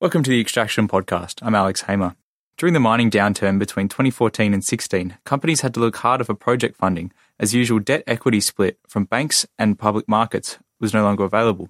Welcome to the Extraction Podcast. I'm Alex Hamer. During the mining downturn between 2014 and 16, companies had to look harder for project funding as usual debt equity split from banks and public markets was no longer available.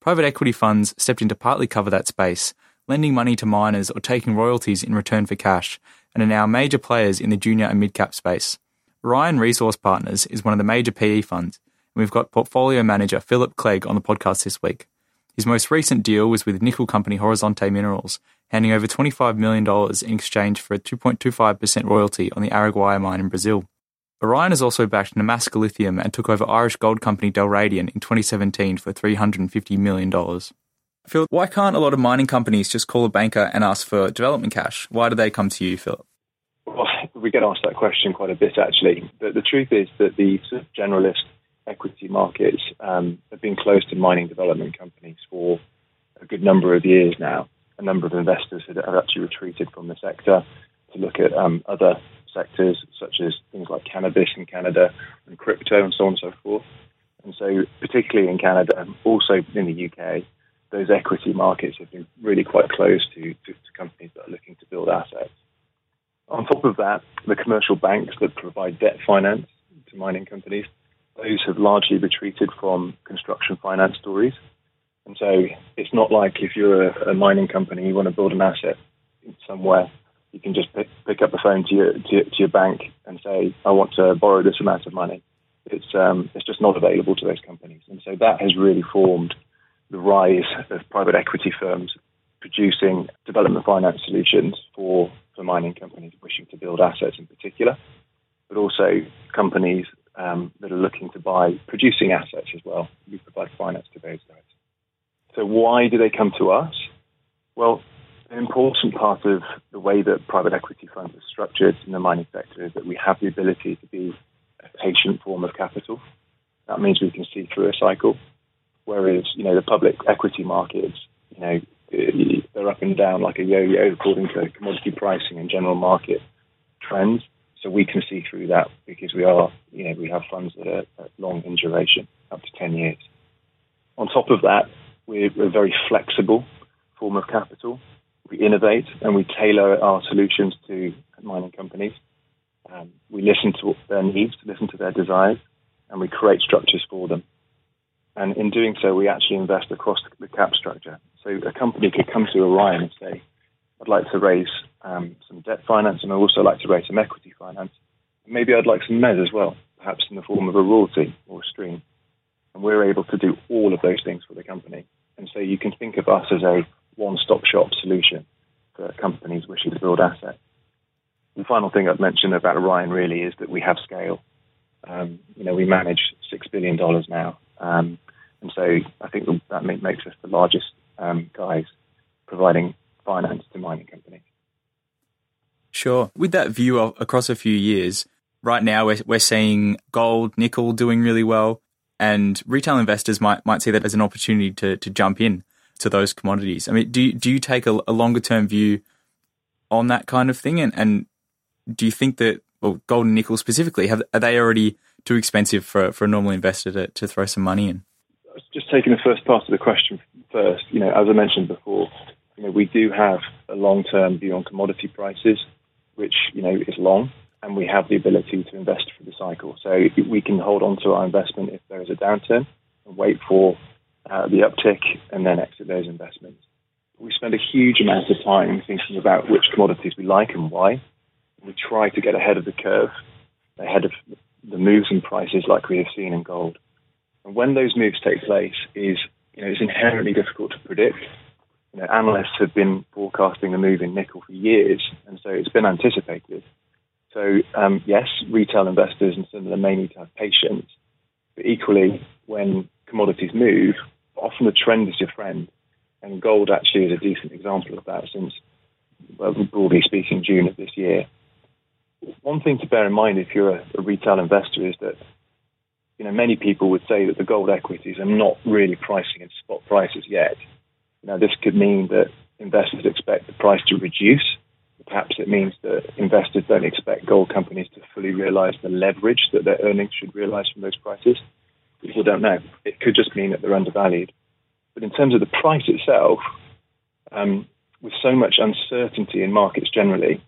Private equity funds stepped in to partly cover that space, lending money to miners or taking royalties in return for cash, and are now major players in the junior and mid cap space. Orion Resource Partners is one of the major PE funds, and we've got portfolio manager Philip Clegg on the podcast this week. His most recent deal was with nickel company Horizonte Minerals, handing over $25 million in exchange for a 2.25% royalty on the Araguaia mine in Brazil. Orion has also backed Nemaska Lithium and took over Irish gold company Dalradian in 2017 for $350 million. Phil, why can't a lot of mining companies just call a banker and ask for development cash? Why do they come to you, Phil? Well, we get asked that question quite a bit, actually. But the truth is that the generalist equity markets um, have been closed to mining development companies for a good number of years now. A number of investors have actually retreated from the sector to look at um, other sectors, such as things like cannabis in Canada and crypto and so on and so forth. And so, particularly in Canada, and also in the UK, those equity markets have been really quite close to, to, to companies that are looking to build assets. On top of that, the commercial banks that provide debt finance to mining companies those have largely retreated from construction finance stories. And so it's not like if you're a, a mining company, you want to build an asset somewhere, you can just pick, pick up the phone to your, to, to, your bank and say, I want to borrow this amount of money. It's, um, it's just not available to those companies. And so that has really formed the rise of private equity firms producing development finance solutions for, for mining companies wishing to build assets in particular, but also companies um, that are looking to buy producing assets as well. We provide finance to those guys. So why do they come to us? Well, an important part of the way that private equity funds are structured in the mining sector is that we have the ability to be a patient form of capital. That means we can see through a cycle, whereas you know the public equity markets, you know, they're up and down like a yo-yo according to commodity pricing and general market trends. So we can see through that because we are, you know, we have funds that are long in duration, up to 10 years. On top of that, we're, a very flexible form of capital. We innovate and we tailor our solutions to mining companies. Um, we listen to their needs, listen to their desires, and we create structures for them. And in doing so, we actually invest across the cap structure. So a company could come to Orion and say, I'd like to raise um, some debt finance, and I'd also like to raise some equity finance. Maybe I'd like some mezz as well, perhaps in the form of a royalty or a stream. And we're able to do all of those things for the company. And so you can think of us as a one-stop shop solution for companies wishing to build assets. The final thing I'd mention about Orion really is that we have scale. Um, you know, we manage six billion dollars now, um, and so I think that makes us the largest um, guys providing finance to mining companies. Sure. With that view of, across a few years, right now we're, we're seeing gold, nickel doing really well, and retail investors might might see that as an opportunity to to jump in to those commodities. I mean, do you, do you take a, a longer term view on that kind of thing, and, and do you think that well, gold and nickel specifically have are they already too expensive for for a normal investor to, to throw some money in? Just taking the first part of the question first, you know, as I mentioned before, you know, we do have a long-term view on commodity prices, which you know is long, and we have the ability to invest through the cycle. So we can hold on to our investment if there is a downturn and wait for uh, the uptick and then exit those investments. We spend a huge amount of time thinking about which commodities we like and why. We try to get ahead of the curve, ahead of the moves in prices like we have seen in gold. And when those moves take place, is you know, it's inherently difficult to predict you know, analysts have been forecasting the move in nickel for years, and so it's been anticipated. So um, yes, retail investors and some of them may need to have patience, but equally, when commodities move, often the trend is your friend, and gold actually is a decent example of that. Since, well, broadly speaking, June of this year. One thing to bear in mind if you're a, a retail investor is that you know many people would say that the gold equities are not really pricing in spot prices yet now, this could mean that investors expect the price to reduce. Perhaps it means that investors don't expect gold companies to fully realize the leverage that their earnings should realize from those prices. People don't know. It could just mean that they're undervalued. But in terms of the price itself, um, with so much uncertainty in markets generally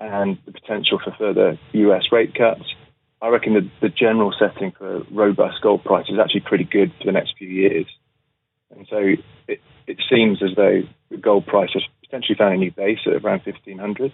and the potential for further US rate cuts, I reckon the, the general setting for robust gold price is actually pretty good for the next few years. And so it, it seems as though the gold price has potentially found a new base at around 1500.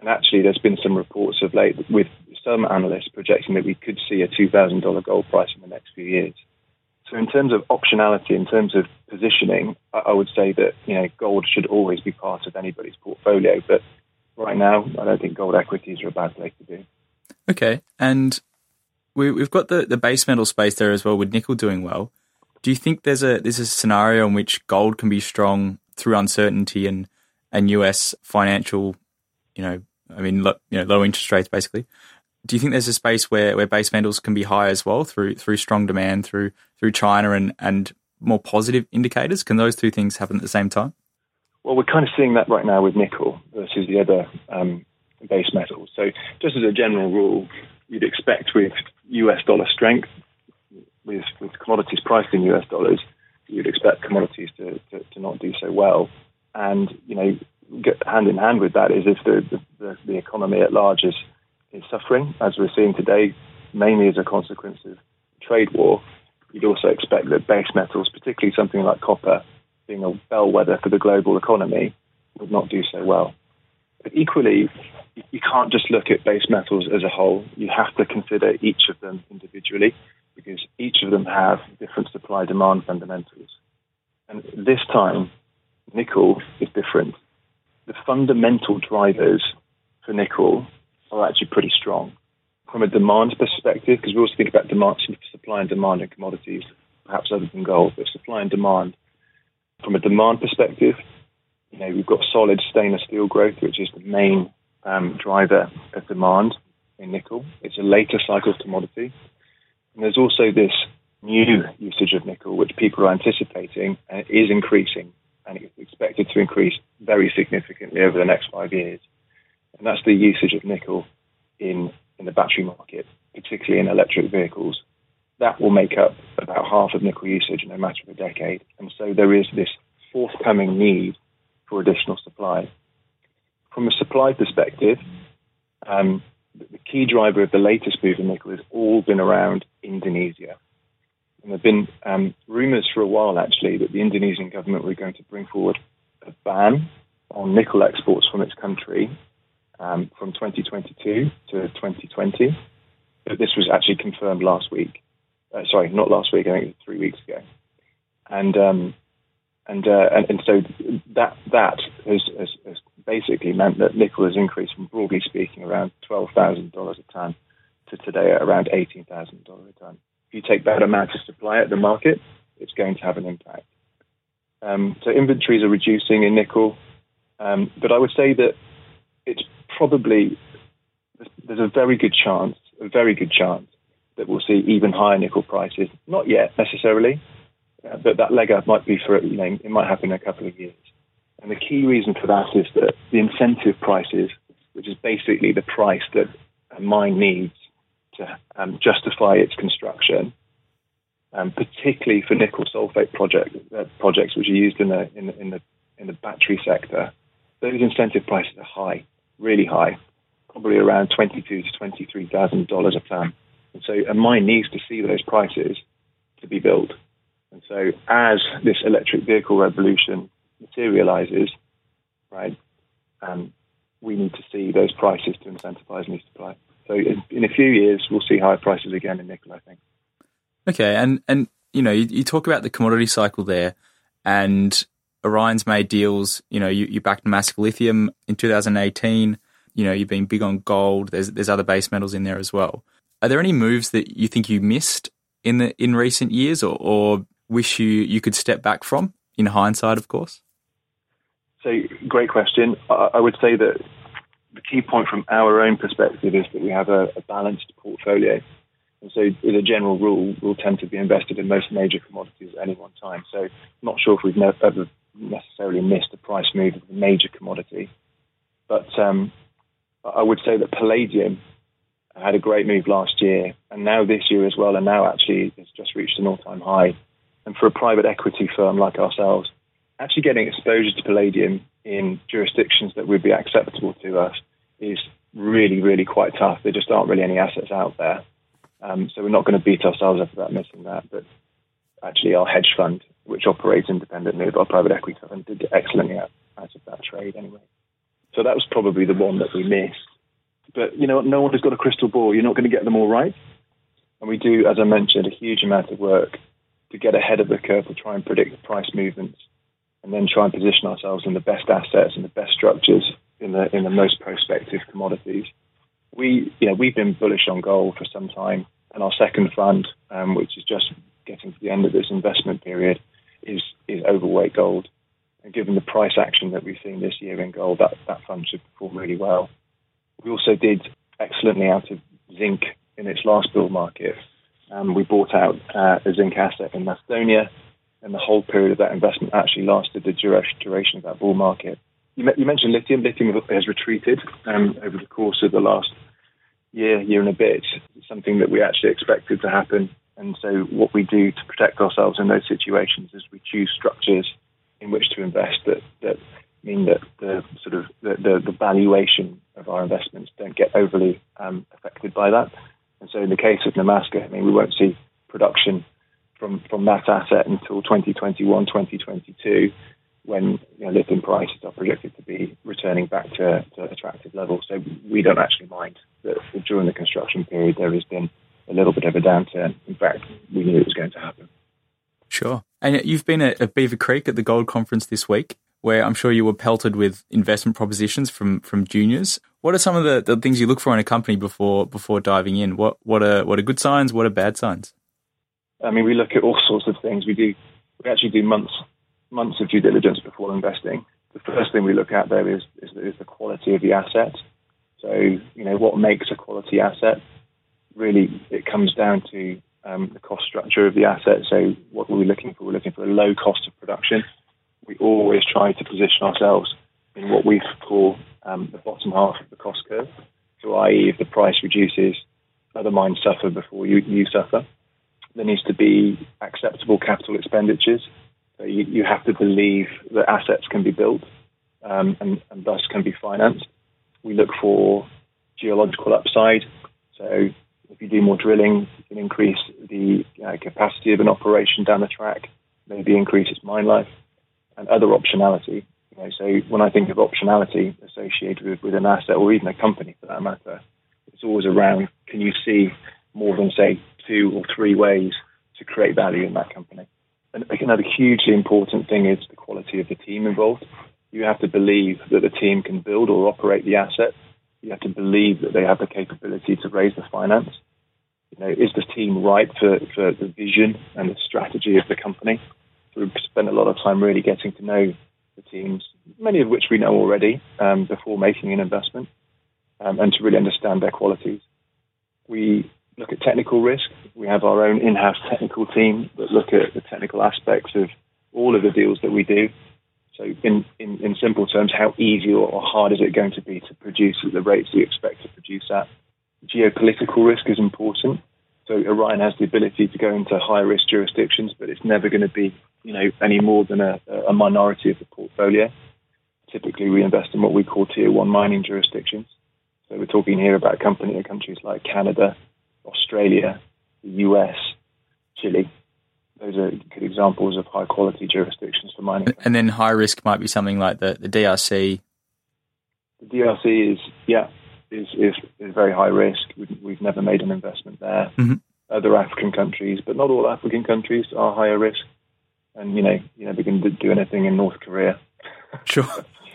And actually, there's been some reports of late with some analysts projecting that we could see a $2,000 gold price in the next few years. So, in terms of optionality, in terms of positioning, I would say that you know gold should always be part of anybody's portfolio. But right now, I don't think gold equities are a bad place to be. Okay, and we, have got the, the base metal space there as well, with nickel doing well. Do you think there's a there's a scenario in which gold can be strong through uncertainty and and US financial, you know, I mean, lo, you know, low interest rates basically. Do you think there's a space where, where base metals can be high as well through through strong demand through through China and and more positive indicators? Can those two things happen at the same time? Well, we're kind of seeing that right now with nickel versus the other um, base metals. So, just as a general rule, you'd expect with US dollar strength, with, with commodities priced in US dollars, you'd expect commodities to, to, to not do so well. And, you know, hand in hand with that is if the, the, the economy at large is, is suffering, as we're seeing today, mainly as a consequence of trade war, you'd also expect that base metals, particularly something like copper, being a bellwether for the global economy, would not do so well. But equally, you can't just look at base metals as a whole. You have to consider each of them individually because each of them have different supply demand fundamentals. And this time, nickel is different. The fundamental drivers for nickel are actually pretty strong. From a demand perspective, because we also think about demand, supply and demand in commodities, perhaps other than gold, but supply and demand. From a demand perspective, you know, we've got solid stainless steel growth, which is the main um, driver of demand in nickel. It's a later cycle commodity. And there's also this new usage of nickel, which people are anticipating and is increasing, and it's expected to increase very significantly over the next five years. And that's the usage of nickel in, in the battery market, particularly in electric vehicles. That will make up about half of nickel usage in a matter of a decade. And so there is this forthcoming need for additional supply. From a supply perspective, um, the key driver of the latest move in nickel has all been around Indonesia. And there have been um, rumors for a while, actually, that the Indonesian government were going to bring forward a ban on nickel exports from its country um, from 2022 to 2020. But this was actually confirmed last week. Uh, sorry, not last week. I think it was three weeks ago. And um, and, uh, and, and so that that has, has, has, basically meant that nickel has increased from broadly speaking around twelve thousand dollars a ton to today at around eighteen thousand dollars a ton. If you take that amount of supply at the market, it's going to have an impact. Um, so inventories are reducing in nickel, um, but I would say that it's probably there's a very good chance, a very good chance that we'll see even higher nickel prices. Not yet necessarily, uh, but that leg up might be for you know it might happen in a couple of years. And the key reason for that is that the incentive prices, which is basically the price that a mine needs to um, justify its construction, um, particularly for nickel sulfate project, uh, projects which are used in the, in the, in the in the battery sector, those incentive prices are high, really high, probably around twenty-two to twenty-three thousand dollars a ton. And so a mine needs to see those prices to be built. And so as this electric vehicle revolution materializes, right, um, we need to see those prices to incentivize new supply. So in, in, a few years, we'll see higher prices again in nickel, I think. Okay, and and you know, you, you talk about the commodity cycle there, and Orion's made deals. You know, you, you backed Nemaska Lithium in 2018. You know, you've been big on gold. There's there's other base metals in there as well. Are there any moves that you think you missed in the in recent years, or, or wish you you could step back from in hindsight, of course? So, great question. I would say that the key point from our own perspective is that we have a, a balanced portfolio. And so, as a general rule, we'll tend to be invested in most major commodities at any one time. So, not sure if we've ne- ever necessarily missed a price move of a major commodity. But um, I would say that palladium had a great move last year, and now this year as well, and now actually has just reached an all time high. And for a private equity firm like ourselves, actually getting exposure to palladium in jurisdictions that would be acceptable to us is really, really quite tough. There just aren't really any assets out there. Um, so we're not going to beat ourselves up about missing that. But actually, our hedge fund, which operates independently of our private equity fund, did excellently out, out of that trade anyway. So that was probably the one that we missed. But you know, no one has got a crystal ball. You're not going to get them all right. And we do, as I mentioned, a huge amount of work to get ahead of the curve to try and predict the price movements, and then try and position ourselves in the best assets and the best structures in the in the most prospective commodities. We, you know, we've been bullish on gold for some time, and our second fund, um, which is just getting to the end of this investment period, is is overweight gold. And given the price action that we've seen this year in gold, that, that fund should perform really well. We also did excellently out of zinc in its last bull market. Um, we bought out uh, a zinc asset in Macedonia, and the whole period of that investment actually lasted the duration of that bull market. You, you mentioned lithium. Lithium has retreated um, over the course of the last year, year and a bit. It's something that we actually expected to happen. And so, what we do to protect ourselves in those situations is we choose structures in which to invest that, that mean that the sort of the, the, the valuation of our investments don't get overly um, affected by that. And so, in the case of Nemaska, I mean, we won't see production from from that asset until 2021, 2022, when you know, lithium prices are projected to be returning back to, to attractive levels. So we don't actually mind that during the construction period there has been a little bit of a downturn. In fact, we knew it was going to happen. Sure. And you've been at, Beaver Creek at the Gold Conference this week, where I'm sure you were pelted with investment propositions from from juniors. What are some of the, the things you look for in a company before before diving in? What what are what are good signs? What are bad signs? I mean, we look at all sorts of things. We do we actually do months months of due diligence before investing. The first thing we look at there is is, is the quality of the asset. So you know what makes a quality asset. Really, it comes down to um, the cost structure of the asset. So what are we looking for? We're looking for a low cost of production. We always try to position ourselves in what we call um, the bottom half of the cost curve. So, i.e., if the price reduces, other mines suffer before you, you suffer. There needs to be acceptable capital expenditures. So you, you have to believe that assets can be built um, and, and thus can be financed. We look for geological upside. So if you do more drilling, you can increase the uh, capacity of an operation down the track, maybe increase its mine life, and other optionality. You know, so when I think of optionality associated with, with an asset or even a company for that matter, it's always around can you see more than say two or three ways to create value in that company. And another hugely important thing is the quality of the team involved. You have to believe that the team can build or operate the asset you have to believe that they have the capability to raise the finance. You know, is the team right for, for the vision and the strategy of the company? So we've spent a lot of time really getting to know the teams, many of which we know already um, before making an investment, um, and to really understand their qualities. We look at technical risk. We have our own in-house technical team that look at the technical aspects of all of the deals that we do so, in, in, in simple terms, how easy or hard is it going to be to produce at the rates we expect to produce at? Geopolitical risk is important. So, Orion has the ability to go into high risk jurisdictions, but it's never going to be, you know, any more than a, a minority of the portfolio. Typically, we invest in what we call tier one mining jurisdictions. So, we're talking here about company countries like Canada, Australia, the US, Chile those are good examples of high quality jurisdictions for mining. And then high risk might be something like the, the DRC. The DRC is yeah is is, is very high risk. We've, we've never made an investment there. Mm-hmm. Other African countries, but not all African countries are higher risk. And you know, you we can do anything in North Korea. Sure.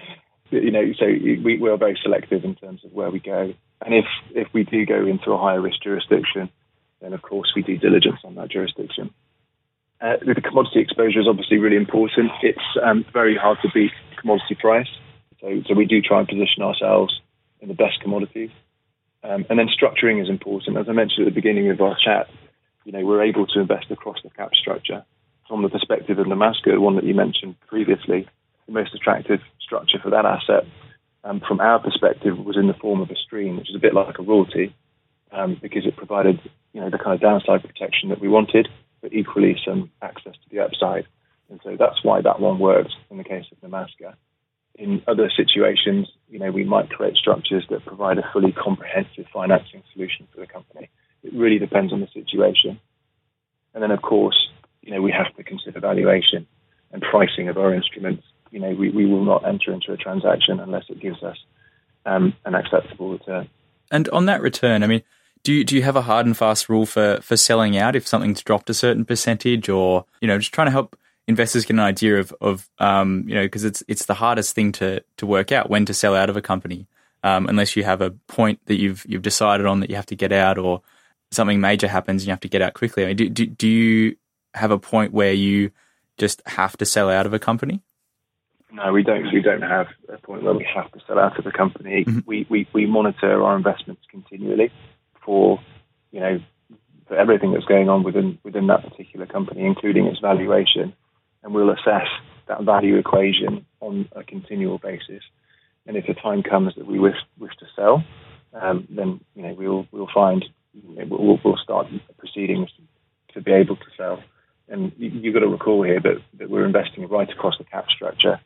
you know, so we, we are very selective in terms of where we go. And if if we do go into a higher risk jurisdiction, then of course we do diligence on that jurisdiction. Uh, the commodity exposure is obviously really important. It's um, very hard to beat commodity price, so, so we do try and position ourselves in the best commodities. Um, and then structuring is important. As I mentioned at the beginning of our chat, you know, we're able to invest across the cap structure. From the perspective of Nemaska, the one that you mentioned previously, the most attractive structure for that asset, um, from our perspective, was in the form of a stream, which is a bit like a royalty, um, because it provided, you know, the kind of downside protection that we wanted but equally some access to the upside. And so that's why that one works in the case of Nemaska. In other situations, you know, we might create structures that provide a fully comprehensive financing solution for the company. It really depends on the situation. And then, of course, you know, we have to consider valuation and pricing of our instruments. You know, we, we will not enter into a transaction unless it gives us um, an acceptable return. And on that return, I mean, do you, do you have a hard and fast rule for, for selling out if something's dropped a certain percentage or, you know, just trying to help investors get an idea of, of um, you know, because it's, it's the hardest thing to, to work out when to sell out of a company um, unless you have a point that you've, you've decided on that you have to get out or something major happens and you have to get out quickly. I mean, do, do, do you have a point where you just have to sell out of a company? No, we don't. We don't have a point where we have to sell out of the company. Mm-hmm. We, we we monitor our investments continually for you know for everything that's going on within within that particular company, including its valuation, and we'll assess that value equation on a continual basis. And if the time comes that we wish wish to sell, um, then you know we'll we'll find you know, we'll, we'll start proceedings to be able to sell. And you, have got to recall here that, that we're investing right across the cap structure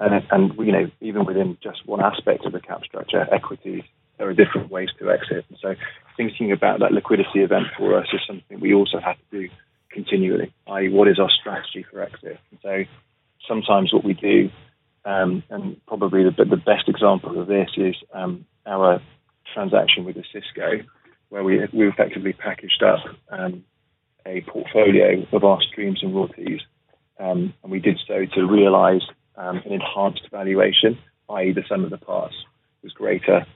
and, and you know, even within just one aspect of the cap structure, equities, there are different ways to exit. And so thinking about that liquidity event for us is something we also have to do continually, i.e. what is our strategy for exit? And so sometimes what we do, um, and probably the, the, best example of this is um, our transaction with Osisko, where we, we effectively packaged up um, a portfolio of our streams and royalties, um, and we did so to realise um, an enhanced valuation, i.e., the sum of the parts was greater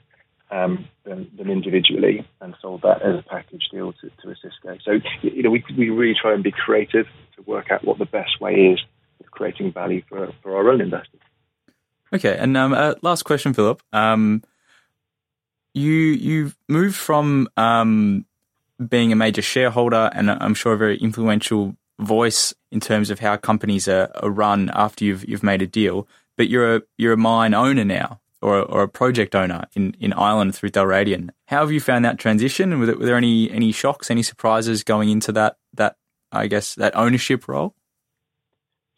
um, than, than, individually, and sold that as a package deal to, to Osisko. So, you know, we, we really try and be creative to work out what the best way is of creating value for, for our own investors. Okay, and um, uh, last question, Philip. Um, you you've moved from um, being a major shareholder and I'm sure a very influential voice in terms of how companies are, are run after you've you've made a deal. But you're a you're a mine owner now, or or a project owner in, in Ireland through Dalradian. How have you found that transition? Were there, were there any any shocks, any surprises going into that that I guess that ownership role?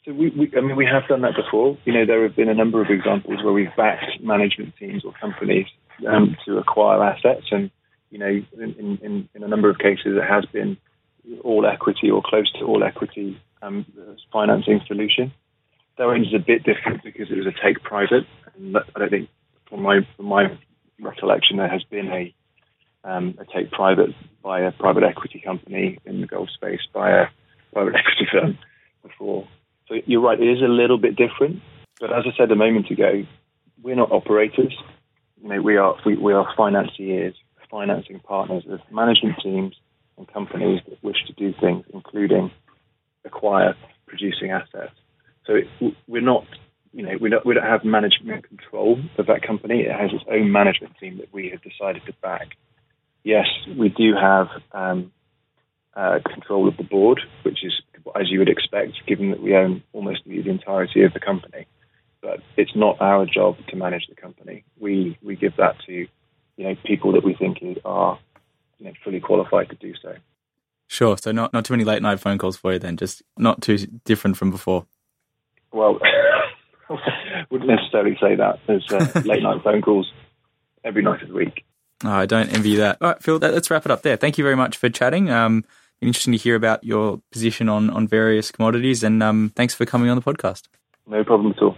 So we, we, I mean, we have done that before. You know, there have been a number of examples where we've backed management teams or companies um, to acquire assets, and you know, in, in, in a number of cases, it has been all equity or close to all equity um, financing solution. Their range is a bit different because it was a take private. And I don't think, from my from my recollection, there has been a um, a take private by a private equity company in the gold space by a private equity firm before. So you're right, it is a little bit different. But as I said a moment ago, we're not operators. You know, we are we, we are financiers, financing partners of management teams and companies that wish to do things, including acquire producing assets. So we're not, you know, we don't, we don't have management control of that company. It has its own management team that we have decided to back. Yes, we do have um, uh, control of the board, which is as you would expect, given that we own almost the, the entirety of the company. But it's not our job to manage the company. We we give that to you know people that we think are you know, fully qualified to do so. Sure. So not not too many late night phone calls for you then. Just not too different from before. Well, wouldn't necessarily say that. There's uh, late night phone calls every night of the week. Oh, I don't envy that. All right, Phil. Let's wrap it up there. Thank you very much for chatting. Um, interesting to hear about your position on on various commodities, and um, thanks for coming on the podcast. No problem at all.